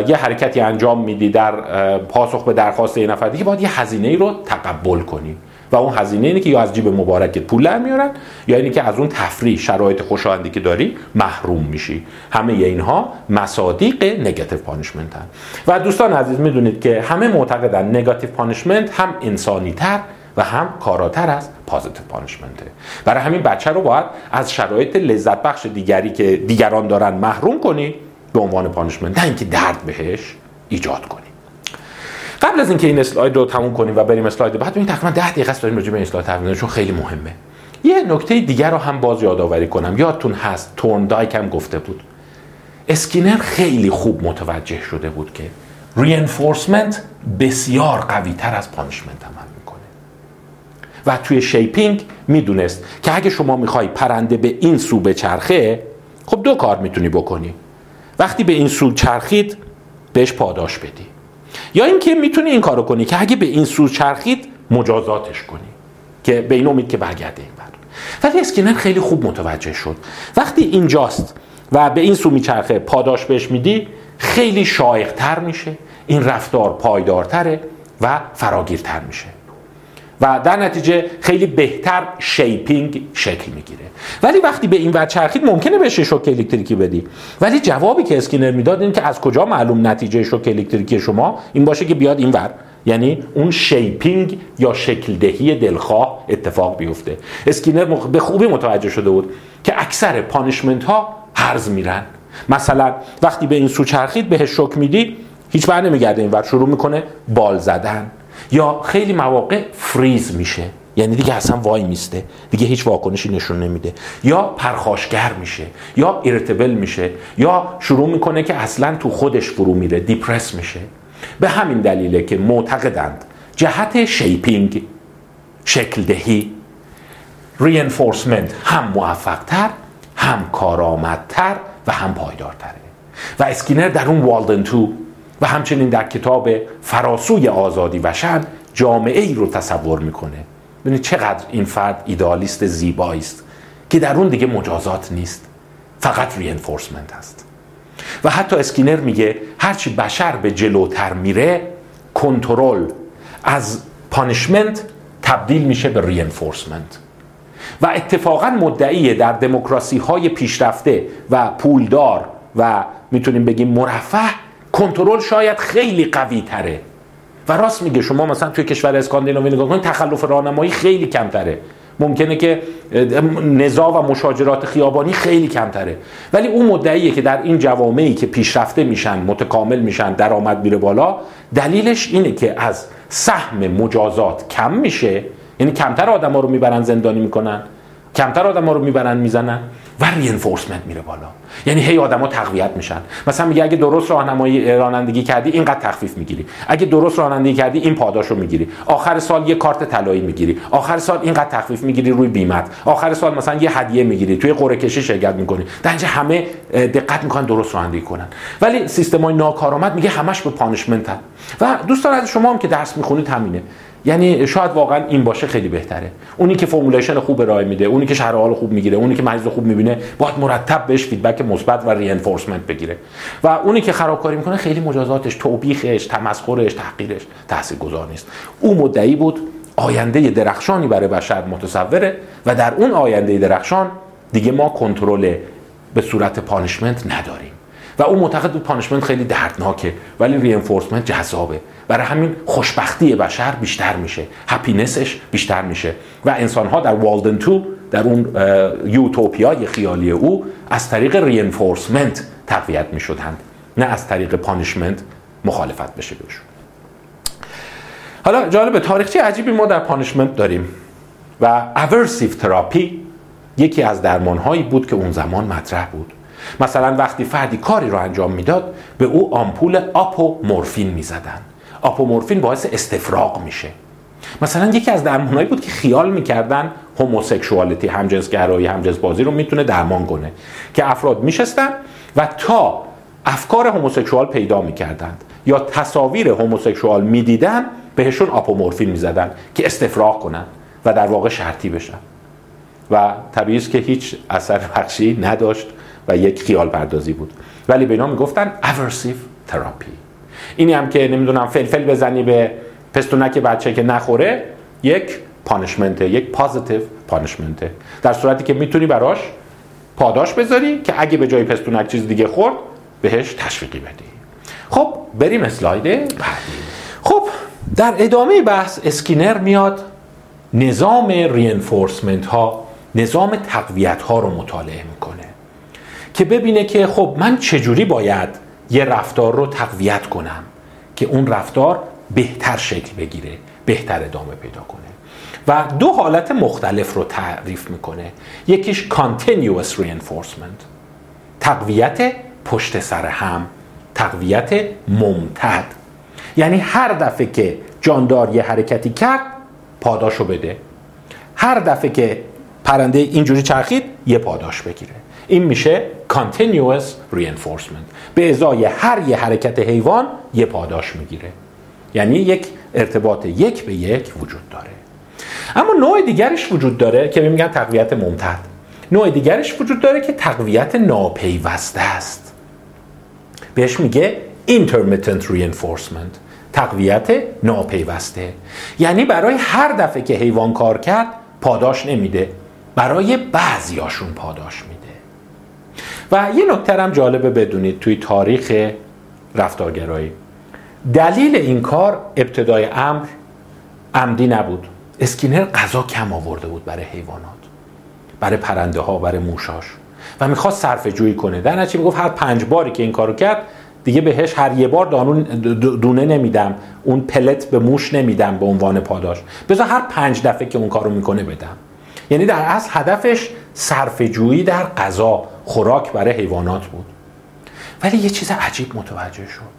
یه حرکتی انجام میدی در پاسخ به درخواست یه نفر دیگه باید یه هزینه ای رو تقبل کنی. و اون هزینه اینه که یا از جیب مبارکت پول در میارن یا اینی که از اون تفریح شرایط خوشایندی که داری محروم میشی. همه اینها مصادیق negative punishment هن. و دوستان عزیز می‌دونید که همه معتقدن negative punishment هم انسانی تر و هم کاراتر از positive punishment ه برای همین بچه رو باید از شرایط لذت بخش دیگری که دیگران دارن محروم کنی به عنوان punishment نه اینکه درد بهش ایجاد کنی. قبل از اینکه این اسلاید رو تموم کنیم و بریم اسلاید بعد ببین تقریبا 10 دقیقه است داریم راجع به این اسلاید حرف چون خیلی مهمه. یه نکته دیگر رو هم باز یادآوری کنم. یادتون هست ثورندایک هم گفته بود. اسکینر خیلی خوب متوجه شده بود که reinforcement بسیار قوی تر از punishment عمل می‌کنه. و توی shaping می‌دونست که اگه شما می‌خوای پرنده به این سو بچرخه خب دو کار می‌تونی بکنی. وقتی به این سو چرخید بهش پاداش بدی. یا اینکه می‌تونی این کارو کنی که اگه به این سو چرخید مجازاتش کنی که به این امید که برگرده این بر. ولی اسکینر خیلی خوب متوجه شد. وقتی اینجاست و به این سو میچرخه پاداش بهش میدی خیلی شایقتر میشه این رفتار پایدارتره و فراگیرتر میشه. و در نتیجه خیلی بهتر شیپینگ شکل می‌گیره. ولی وقتی به این ور چرخید ممکنه بهش شوک الکتریکی بدی. ولی جوابی که اسکینر می‌داد این که از کجا معلوم نتیجه شوک الکتریکی شما؟ این باشه که بیاد این ور. یعنی اون shaping یا شکل دهی دلخواه اتفاق بیفته. اسکینر به خوبی متوجه شده بود که اکثر punishment ها هرز میرن. مثلا وقتی به این سو چرخید بهش شوک میدی هیچ بر نمیگرده. این ور شروع می‌کنه بال زدن. یا خیلی مواقع فریز میشه. یعنی دیگه اصلا وای میسته. دیگه هیچ واکنشی نشون نمیده. یا پرخاشگر میشه. یا irritable میشه. یا شروع می‌کنه که اصلا تو خودش فرو میره. depressed میشه. به همین دلیله که معتقدند جهت shaping شکل دهی reinforcement هم موفقتر هم کارآمدتر و هم پایدارتره. و اسکینر در اون Walden Two و همچنین در کتاب فراسوی آزادی و شأن جامعه ای رو تصور می‌کنه. ببینید چقدر این فرد ایدئالیست زیبایی است که در اون دیگه مجازات نیست فقط reinforcement هست. و حتی اسکینر میگه هرچی بشر به جلوتر میره کنترل از punishment تبدیل میشه به reinforcement و اتفاقا مدعی در دموکراسی های پیشرفته و پولدار و می‌تونیم بگیم مرفه کنترل شاید خیلی قوی تره. و راست میگه شما مثلا توی کشور اسکاندیناوی نگاه کنید تخلف راهنمایی خیلی کمتره. ممکنه که نزا و مشاجرات خیابانی خیلی کمتره. ولی اون مدعیه که در این جوامعی که پیشرفته میشن متکامل میشن درآمد میره بالا دلیلش اینه که از سهم مجازات کم میشه. یعنی کمتر آدم ها رو می‌برن زندانی می‌کنن کمتر آدم ها رو می‌برن می‌زنن. و رینفورسمنت میره بالا. یعنی هی آدما تقویت میشن. مثلا میگه اگه درست راهنمایی رانندگی کردی اینقدر تخفیف می‌گیری. اگه درست رانندگی کردی این پاداش رو می‌گیری. آخر سال یه کارت طلایی می‌گیری. آخر سال اینقدر تخفیف می‌گیری روی بیمت. آخر سال مثلا یه هدیه می‌گیری. توی قرعه کشی شرکت می‌کنی. در همه دقت می‌کنن درست رانندگی کنن. ولی سیستمای ناکارآمد میگه همش به پانیشمنت و دوستان از شما هم که درس می‌خونید همینه. یعنی شاید واقعا این باشه خیلی بهتره. اونی که formulation خوب ارائه میده اونی که شرح حال خوب می‌گیره اونی که مریض خوب می‌بینه باید مرتب بهش feedback مثبت و reinforcement بگیره. و اونی که خرابکاری می‌کنه خیلی مجازاتش توبیخش تمسخرش تحقیرش تاثیرگذار نیست. او مدعی بود آینده درخشانی برای بشر متصوره و در اون آینده درخشان دیگه ما کنترل به صورت punishment نداریم. و او معتقد بود punishment خیلی دردناکه ولی reinforcement جذابه. برای همین خوشبختی بشر بیشتر میشه. happiness ش بیشتر میشه. و انسان ها در Walden Two در اون یوتوپیای خیالی او از طریق reinforcement تقویت می‌شدند. نه از طریق punishment مخالفت بشه بهشون. حالا جالب تاریخچه عجیبی ما در punishment داریم. و aversive therapy یکی از درمانهایی بود که اون زمان مطرح بود. مثلا وقتی فردی کاری رو انجام می‌داد به او آمپول آپو مورفین می‌زدن. آپومورفین باعث استفراغ میشه. مثلا یکی از درمانهایی بود که خیال می‌کردن هموسکشوالیتی همجنسگرایی همجنس بازی رو می‌تونه درمان کنه که افراد میشستن و تا افکار هموسکشوال پیدا می‌کردند یا تصاویر هموسکشوال می‌دیدن بهشون آپومورفین می‌زدن که استفراغ کنن و در واقع شرطی بشن. و طبیعی که هیچ اثر بخشی نداشت و یک خیال پردازی بود. ولی به اینا می‌گفتن aversive therapy اینی هم که نمی‌دونم فلفل بزنی به پستونک بچه که نخوره یک punishment ه یک positive punishment ه. در صورتی که می‌تونی براش پاداش بذاری که اگه به جای پستونک چیز دیگه خورد بهش تشویقی بدی. خب بریم اسلاید بعدی. خب در ادامه بحث اسکینر میاد نظام رینفورسمنت ها نظام تقویت ها رو مطالعه می‌کنه که ببینه که خب من چجوری باید یه رفتار رو تقویت کنم که اون رفتار بهتر شکل بگیره بهتر ادامه پیدا کنه. و دو حالت مختلف رو تعریف می‌کنه. یکیش continuous reinforcement تقویت پشت سر هم تقویت ممتد. یعنی هر دفعه که جاندار یه حرکتی کرد پاداشو بده. هر دفعه که پرنده اینجوری چرخید یه پاداش بگیره. این میشه continuous reinforcement. به ازای هر یه حرکت حیوان یه پاداش می‌گیره. یعنی یک ارتباط یک به یک وجود داره. اما نوع دیگرش وجود داره که میگن تقویت ممتد. نوع دیگرش وجود داره که تقویت ناپیوسته است. بهش میگه intermittent reinforcement تقویت ناپیوسته. یعنی برای هر دفعه که حیوان کار کرد پاداش نمیده. برای بعضیاشون پاداش میده. و یه نکته هم جالبه بدونید توی تاریخ رفتارگرایی. دلیل این کار ابتدای امر عمدی نبود. اسکینر غذا کم آورده بود برای حیوانات برای پرنده ها برای موشاش. و می‌خواست صرف جویی کنه. در نتیجه می‌گفت هر پنج باری که این کارو کرد دیگه بهش هر یه بار دانون دونه نمیدم. اون pellet به موش نمیدم به عنوان پاداش. بذار هر پنج دفعه که اون کارو می‌کنه بدم. یعنی در اصل هدفش صرف جویی در غذا. خوراک برای حیوانات بود. ولی یه چیز عجیب متوجه شد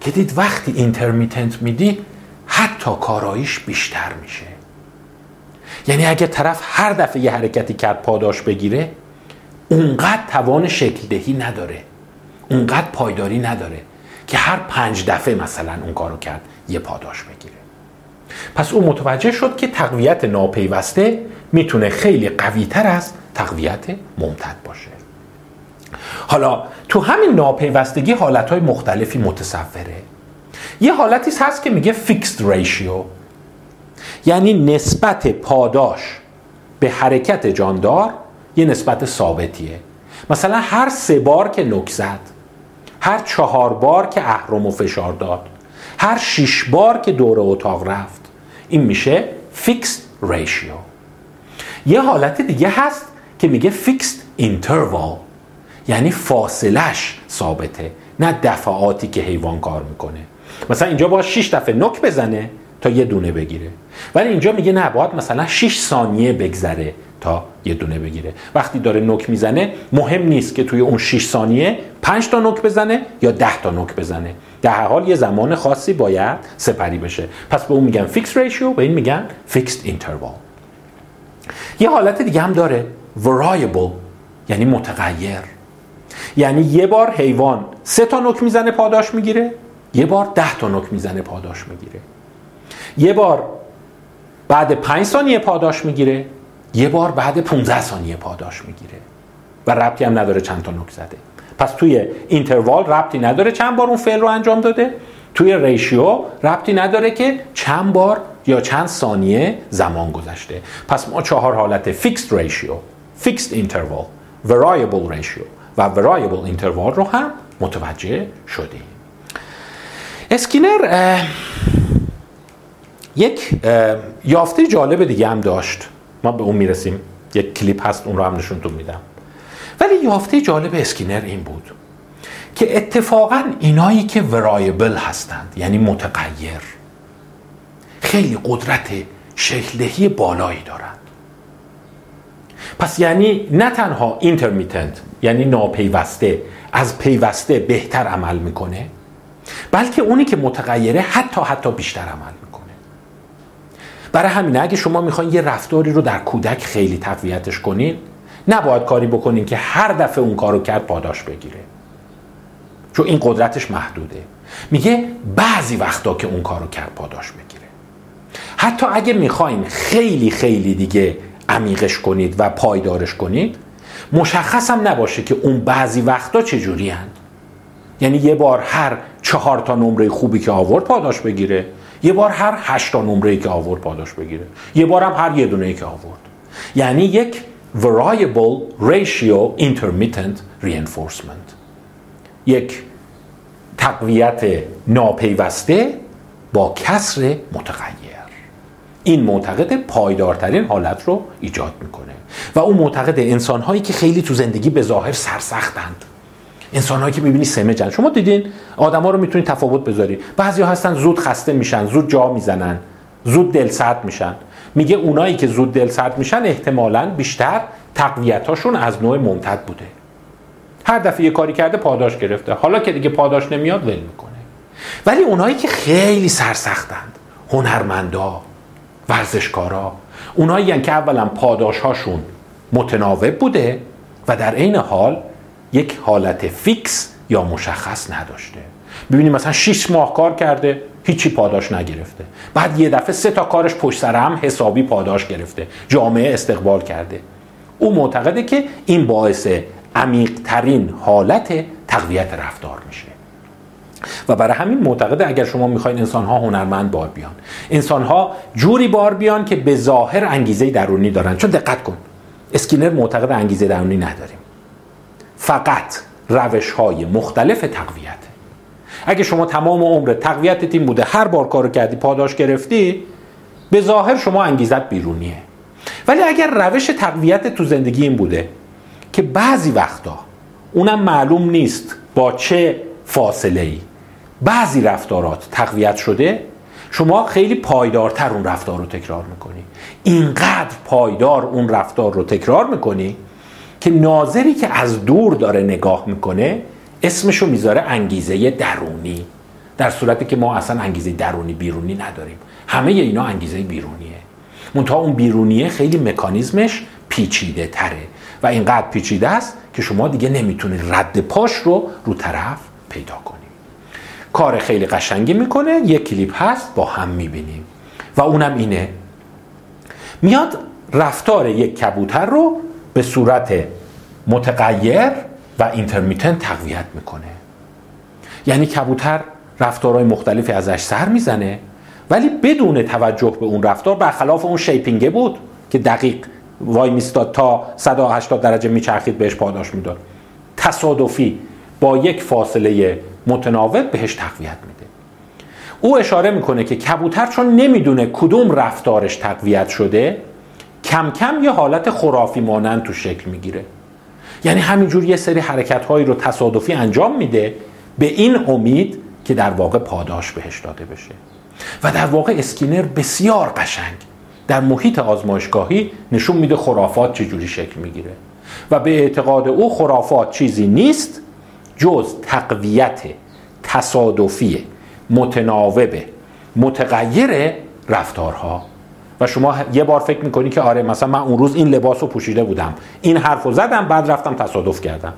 که دید وقتی intermittent میدی حتی کاراییش بیشتر میشه. یعنی اگه طرف هر دفعه یه حرکتی کرد پاداش بگیره اونقدر توان شکل دهی نداره. اونقدر پایداری نداره که هر پنج دفعه مثلا اون کارو کرد یه پاداش بگیره. پس او متوجه شد که تقویت ناپیوسته می‌تونه خیلی قوی تر از تقویت ممتد باشه. حالا تو همین ناپیوستگی حالتهای مختلفی متصوره. یه حالتی هست که میگه فیکست ریشیو یعنی نسبت پاداش به حرکت جاندار یه نسبت ثابتیه. مثلا هر سه بار که نک زد هر چهار بار که اهرم و فشار داد هر شیش بار که دور اتاق رفت این میشه fixed ratio یه حالت دیگه هست که میگه fixed interval یعنی فاصلش ثابته نه دفعاتی که حیوان کار می‌کنه. مثلا اینجا باید 6 دفعه نک بزنه تا یه دونه بگیره. ولی اینجا میگه نه باید مثلا 6 ثانیه بگذره تا یه دونه بگیره. وقتی داره نک می‌زنه مهم نیست که توی اون 6 ثانیه 5 تا نک بزنه یا 10 تا نک بزنه. در هر حال یه زمان خاصی باید سپری بشه. پس به اون میگن fixed ratio به این میگن fixed interval یه حالت دیگه هم داره variable یعنی متغیر. یعنی یه بار حیوان سه تا نک می‌زنه پاداش می‌گیره یه بار ده تا نک می‌زنه پاداش می‌گیره. یه بار بعد پنج ثانیه پاداش می‌گیره یه بار بعد 15 ثانیه پاداش می‌گیره و ربطی هم نداره چند تا نک زده. پس توی interval ربطی نداره چند بار اون فعل رو انجام داده توی ratio ربطی نداره که چند بار یا چند ثانیه زمان گذشته. پس ما چهار حالت fixed ratio fixed interval variable ratio و variable interval رو هم متوجه شدیم. اسکینر یک یافته جالب دیگه هم داشت. ما به اون می‌رسیم. یک کلیپ هست اون رو هم نشونتون میدم. ولی یافته جالب اسکینر این بود که اتفاقا اینایی که variable هستند یعنی متغیر خیلی قدرت شکلهی بالایی دارند. پس یعنی نه تنها اینترمیتنت یعنی ناپیوسته از پیوسته بهتر عمل می‌کنه بلکه اونی که متغیره حتی حتی بیشتر عمل می‌کنه. برای همینه اگه شما می‌خواین یه رفتاری رو در کودک خیلی تقویتش کنین نباید کاری بکنین که هر دفعه اون کارو کرد پاداش بگیره. چون این قدرتش محدوده. میگه بعضی وقتا که اون کارو کرد پاداش بگیره. حتی اگه می‌خواین خیلی خیلی دیگه عمیقش کنید و پایدارش کنید مشخص هم نباشه که اون بعضی وقتا چجوری هند. یعنی یه بار هر چهار تا نمره خوبی که آورد پاداش بگیره یه بار هر هشت تا نمره که آورد پاداش بگیره یه بار هم هر یه دونه که آورد. یعنی یک variable ratio intermittent reinforcement. یک تقویت ناپیوسته با کسر متغیر. این معتقد پایدارترین حالت رو ایجاد می‌کنه. و اون معتقد انسان هایی که خیلی تو زندگی به ظاهر سرسختند. انسان هایی که می‌بینی سمجن شما دیدین؟ آدما رو می‌تونید تفاوت بذاری. بعضی هستن زود خسته میشن زود جا می‌زنن زود دل سرد میشن. میگه اونایی که زود دل سرد میشن احتمالا بیشتر تقویتاشون از نوع ممتد بوده. هر دفعه یه کاری کرده پاداش گرفته. حالا که دیگه پاداش نمیاد ول می‌کنه. ولی اونایی که خیلی سرسختند هنرمندا ورزشکارا. اونایی که اولا پاداش هاشون متناوب بوده و در عین حال یک حالت فیکس یا مشخص نداشته. ببینیم مثلا 6 ماه کار کرده هیچی پاداش نگرفته. بعد یه دفعه سه تا کارش پشت سر هم حسابی پاداش گرفته جامعه استقبال کرده. او معتقده که این باعث عمیق ترین حالت تقویت رفتار میشه. و برای همین معتقده اگر شما می‌خواین انسان ها هنرمند بار بیان انسان ها جوری بار بیان که به ظاهر انگیزه درونی دارن. چون دقت کن اسکینر معتقد انگیزه درونی نداریم. فقط روش های مختلف تقویت. اگه شما تمام عمر تقویت تیم بوده هر بار کارو کردی پاداش گرفتی به ظاهر شما انگیزت بیرونیه. ولی اگر روش تقویت تو زندگی این بوده که بعضی وقتا اونم معلوم نیست با چه فاصله ای بعضی رفتارات تقویت شده شما خیلی پایدارتر اون رفتار رو تکرار می‌کنی. اینقدر پایدار اون رفتار رو تکرار می‌کنی که ناظری که از دور داره نگاه می‌کنه اسمشو می‌ذاره انگیزه درونی. در صورتی که ما اصلا انگیزه درونی بیرونی نداریم. همه اینا انگیزه بیرونیه. منتها اون بیرونیه خیلی مکانیزمش پیچیده تره و اینقدر پیچیده است که شما دیگه نمی‌تونید رد پاش رو رو طرف پیدا کنید کار خیلی قشنگی می‌کنه یک کلیپ هست با هم می‌بینیم. و اونم اینه. میاد رفتار یک کبوتر رو به صورت متغیر و اینترمیتنت تقویت می‌کنه. یعنی کبوتر رفتارهای مختلفی ازش سر می‌زنه ولی بدون توجه به اون رفتار برخلاف اون شیپینگه بود که دقیق وای میستاد تا 180 درجه میچرخید بهش پاداش می‌داد. تصادفی با یک فاصله متناوب بهش تقویت میده. او اشاره می‌کنه که کبوتر چون نمی‌دونه کدوم رفتارش تقویت شده کم کم یه حالت خرافی مانند تو شکل می‌گیره. یعنی همینجور یه سری حرکت هایی رو تصادفی انجام میده به این امید که در واقع پاداش بهش داده بشه. و در واقع اسکینر بسیار قشنگ. در محیط آزمایشگاهی نشون میده خرافات چجوری شکل می‌گیره. و به اعتقاد او خرافات چیزی نیست جز تقویت تصادفی متناوب متغیر رفتارها. و شما یه بار فکر می‌کنی که آره مثلا من اون روز این لباس رو پوشیده بودم این حرف رو زدم بعد رفتم تصادف کردم.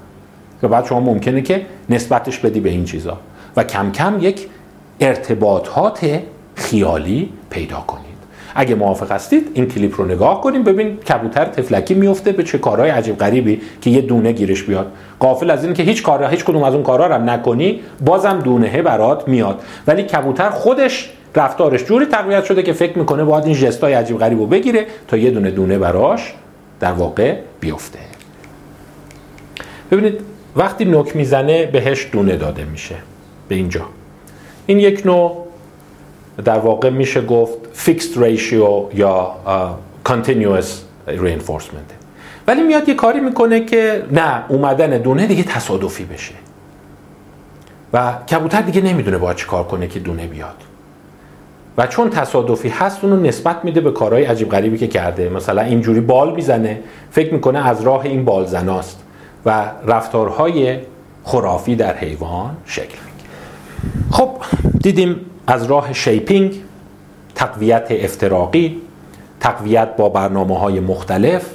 و بعد شما ممکنه که نسبتش بدی به این چیزا. و کم کم یک ارتباطات خیالی پیدا کنید اگه موافق هستید این کلیپ رو نگاه کنیم ببین کبوتر تفلکی میفته به چه کارهای عجیب غریبی که یه دونه گیرش بیاد. قافل از این که هیچ کار هیچ کدوم از اون کارا رو نکنی بازم دونه برات میاد. ولی کبوتر خودش رفتارش جوری تقویت شده که فکر می‌کنه باید این جستای عجیب غریب رو بگیره تا یه دونه دونه براش در واقع بیفته. ببینید وقتی نوک می‌زنه بهش دونه داده میشه. به اینجا. این یک نوع در واقع میشه گفت fixed ratio یا continuous reinforcement. ولی میاد یه کاری می‌کنه که نه اومدن دونه دیگه تصادفی بشه. و کبوتر دیگه نمی‌دونه باید چی کار کنه که دونه بیاد. و چون تصادفی هست اونو نسبت میده به کارهای عجیب غریبی که کرده. مثلا اینجوری بال می‌زنه فکر می‌کنه از راه این بال زناست. و رفتارهای خرافی در حیوان شکل می‌گیره. خب دیدیم از راه شیپینگ تقویت افتراقی تقویت با برنامه های مختلف.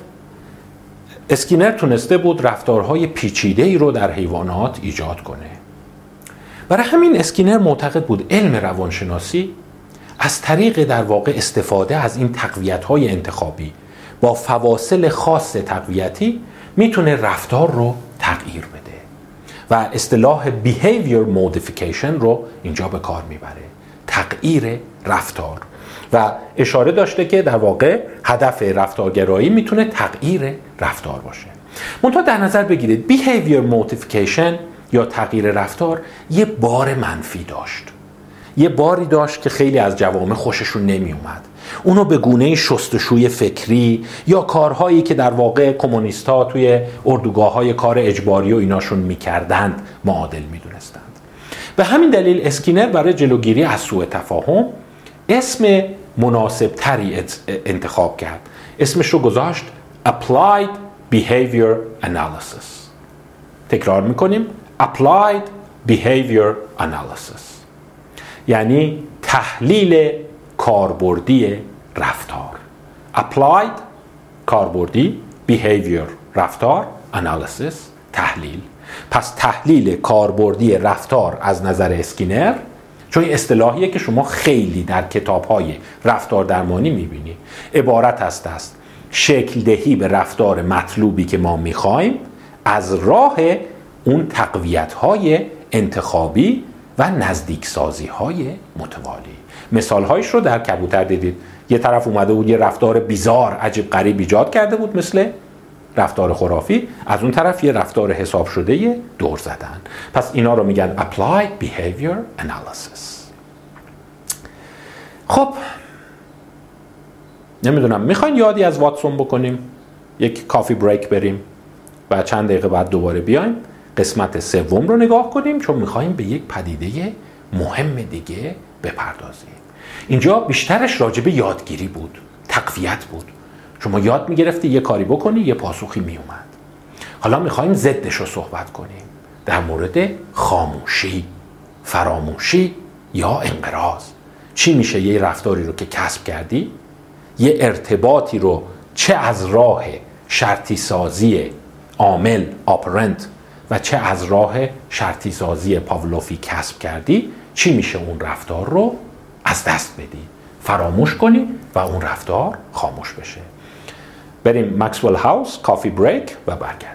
اسکینر تونسته بود رفتارهای پیچیده ای رو در حیوانات ایجاد کنه. برای همین اسکینر معتقد بود علم روانشناسی از طریق در واقع استفاده از این تقویت های انتخابی با فواصل خاص تقویتی می‌تونه رفتار رو تغییر بده و اصطلاح behavior modification رو اینجا به کار می‌بره. تغییر رفتار. و اشاره داشته که در واقع هدف رفتارگرایی می‌تونه تغییر رفتار باشه. منتها در نظر بگیرید behavior modification یا تغییر رفتار یه بار منفی داشت. یه باری داشت که خیلی از جوامع خوششون نمی اومد اونو به گونه شستشوی فکری یا کارهایی که در واقع کمونیست ها توی اردوگاه های کار اجباری و ایناشون می‌کردند معادل می‌دونستند به همین دلیل اسکینر برای جلوگیری از سوء تفاهم اسم مناسب تری انتخاب کرد. اسمش رو گذاشت Applied Behavior Analysis. تکرار می‌کنیم Applied Behavior Analysis. یعنی تحلیل کاربردی رفتار. Applied کاربردی Behavior رفتار Analysis تحلیل. پس تحلیل کاربردی رفتار از نظر اسکینر چون اصطلاحیه که شما خیلی در کتاب های رفتار درمانی می‌بینی. عبارت است است شکل دهی به رفتار مطلوبی که ما می‌خوایم از راه اون تقویت های انتخابی و نزدیک سازی های متوالی. مثال هایش رو در کبوتر دیدید. یه طرف اومده بود یه رفتار بیزار عجیب غریب ایجاد کرده بود مثل رفتار خرافی از اون طرف یه رفتار حساب شده دور زدن. پس اینا رو میگن Applied Behavior Analysis. خب نمی‌دونم می‌خواین یادی از واتسون بکنیم؟ یک کافی بریک بریم و چند دقیقه بعد دوباره بیایم. قسمت سوم رو نگاه کنیم چون می‌خوایم به یک پدیده مهم دیگه بپردازیم. اینجا بیشترش راجب یادگیری بود تقویت بود. شما یاد می‌گرفتی یه کاری بکنی یه پاسخی میومد حالا می‌خوایم ضدش رو صحبت کنیم. در مورد خاموشی فراموشی یا انقراض. چی میشه یه رفتاری رو که کسب کردی؟ یه ارتباطی رو چه از راه شرطی سازی عامل آپرنت و چه از راه شرطی سازی پاولوفی کسب کردی؟ چی میشه اون رفتار رو از دست بدی؟ فراموش کنی و اون رفتار خاموش بشه. بریم مکسول هاوس کافی بریک و برگردیم